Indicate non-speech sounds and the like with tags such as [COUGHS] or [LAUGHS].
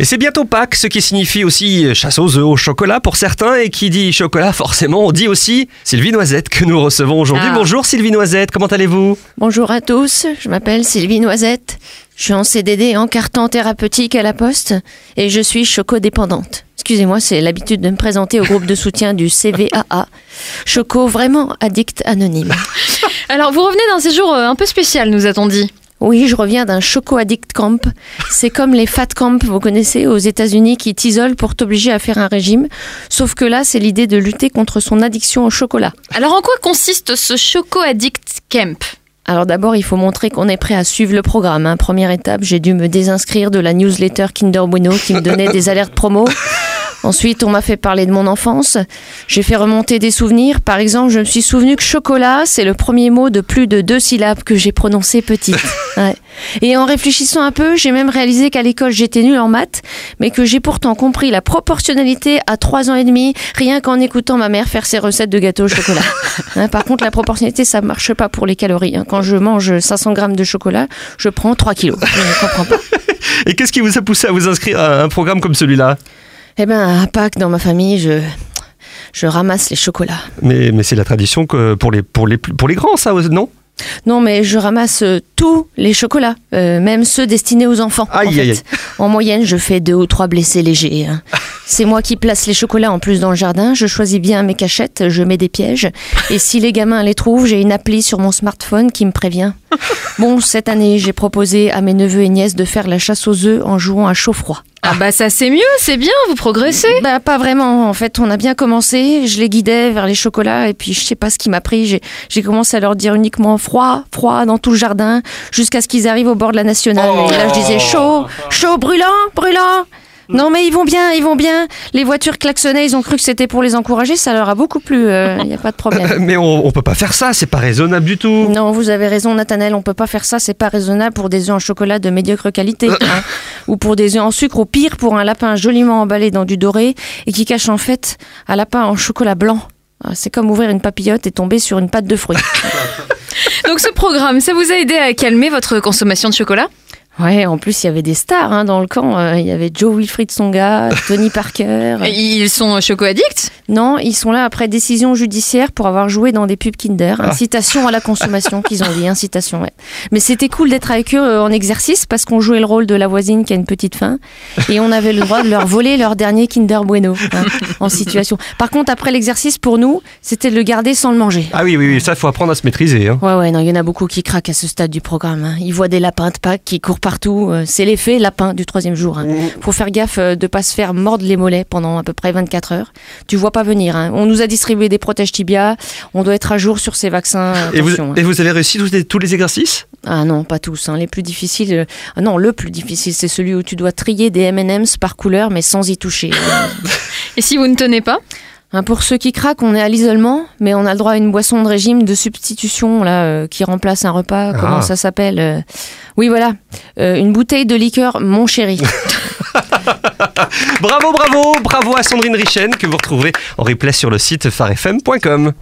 Et c'est bientôt Pâques, ce qui signifie aussi chasse aux œufs au chocolat pour certains. Et qui dit chocolat, forcément, on dit aussi Sylvie Noisette que nous recevons aujourd'hui. Ah. Bonjour Sylvie Noisette, comment allez-vous? Bonjour à tous, je m'appelle Sylvie Noisette. Je suis en CDD en carton thérapeutique à la poste et je suis chocodépendante. Excusez-moi, c'est l'habitude de me présenter au groupe de soutien du CVAA. Choco vraiment addict anonyme. [LAUGHS] Alors, vous revenez d'un séjour euh, un peu spécial, nous a-t-on dit? Oui, je reviens d'un Choco Addict Camp. C'est comme les Fat Camp, vous connaissez, aux États-Unis qui t'isolent pour t'obliger à faire un régime. Sauf que là, c'est l'idée de lutter contre son addiction au chocolat. Alors, en quoi consiste ce Choco Addict Camp? Alors d'abord, il faut montrer qu'on est prêt à suivre le programme. hein. Première étape, j'ai dû me désinscrire de la newsletter Kinder Bueno qui me donnait des alertes promo. Ensuite, on m'a fait parler de mon enfance. J'ai fait remonter des souvenirs. Par exemple, je me suis souvenu que chocolat, c'est le premier mot de plus de deux syllabes que j'ai prononcé petite. Ouais. Et en réfléchissant un peu, j'ai même réalisé qu'à l'école, j'étais nulle en maths, mais que j'ai pourtant compris la proportionnalité à trois ans et demi, rien qu'en écoutant ma mère faire ses recettes de gâteaux au chocolat. [LAUGHS] Hein, par contre, la proportionnalité, ça marche pas pour les calories. hein. Quand je mange 500 grammes de chocolat, je prends 3 kilos. Je ne comprends pas. [LAUGHS] Et qu'est-ce qui vous a poussé à vous inscrire à un programme comme celui-là? Eh ben, à Pâques, dans ma famille, je, je ramasse les chocolats. Mais, mais c'est la tradition que pour les, pour, les, pour les grands, ça, non? Non, mais je ramasse euh, tous les chocolats, euh, même ceux destinés aux enfants. Aïe, en, fait. aïe, aïe. en moyenne, je fais deux ou trois blessés légers. hein. [LAUGHS] C'est moi qui place les chocolats en plus dans le jardin. Je choisis bien mes cachettes, je mets des pièges. Et si les gamins les trouvent, j'ai une appli sur mon smartphone qui me prévient. [LAUGHS] Bon, cette année, j'ai proposé à mes neveux et nièces de faire la chasse aux œufs en jouant à chaud-froid. Ah bah ça c'est mieux, c'est bien, vous progressez. Bah pas vraiment. En fait, on a bien commencé. Je les guidais vers les chocolats et puis je sais pas ce qui m'a pris. J'ai, commencé à leur dire uniquement froid, froid dans tout le jardin jusqu'à ce qu'ils arrivent au bord de la nationale. Et là, je disais chaud, chaud, brûlant, brûlant. Non mais ils vont bien, ils vont bien. Les voitures klaxonnaient, ils ont cru que c'était pour les encourager. Ça leur a beaucoup plu. [LAUGHS] Il n'y a pas de problème. Mais on, on peut pas faire ça, c'est pas raisonnable du tout. Non, vous avez raison, Nathanaël, on peut pas faire ça, c'est pas raisonnable pour des œufs en chocolat de médiocre qualité. [COUGHS] hein. Ou pour des œufs en sucre, au pire pour un lapin joliment emballé dans du doré et qui cache en fait un lapin en chocolat blanc. Ah, C'est comme ouvrir une papillote et tomber sur une pâte de fruits. [LAUGHS] [LAUGHS] Donc ce programme, ça vous a aidé à calmer votre consommation de chocolat? Ouais, en plus il y avait des stars hein, dans le camp. Euh, Il y avait Joe Wilfried Songa, Tony Parker. [LAUGHS] Et Ils sont Choco Addicts Non, ils sont là après décision judiciaire pour avoir joué dans des pubs Kinder. Incitation à la consommation qu'ils ont dit, incitation, ouais. Mais c'était cool d'être avec eux euh, en exercice parce qu'on jouait le rôle de la voisine qui a une petite faim et on avait le droit de leur voler leur dernier Kinder Bueno hein, en situation. Par contre, après l'exercice, pour nous, c'était de le garder sans le manger. Ah oui, oui, oui, ça, faut apprendre à se maîtriser. Hein. Ouais, ouais, non, il y en a beaucoup qui craquent à ce stade du programme. hein. Ils voient des lapins de Pâques qui courent partout. euh, C'est l'effet lapin du troisième jour. hein. Faut faire gaffe euh, de pas se faire mordre les mollets pendant à peu près 24 heures. Tu vois pas venir. hein. On nous a distribué des protèges tibia. On doit être à jour sur ces vaccins. Et vous, Attention, hein. et vous avez réussi tous les, tous les exercices? Ah non, pas tous. hein. Les plus difficiles. euh, ah non, le plus difficile, c'est celui où tu dois trier des M&M's par couleur, mais sans y toucher. [LAUGHS] Et si vous ne tenez pas? Hein, pour ceux qui craquent, on est à l'isolement, mais on a le droit à une boisson de régime de substitution là euh, qui remplace un repas. Comment Ah. ça s'appelle euh, Oui, voilà, Euh, une bouteille de liqueur, mon chéri. [LAUGHS] Bravo, bravo, bravo à Sandrine Richen que vous retrouverez en replay sur le site farfm.com.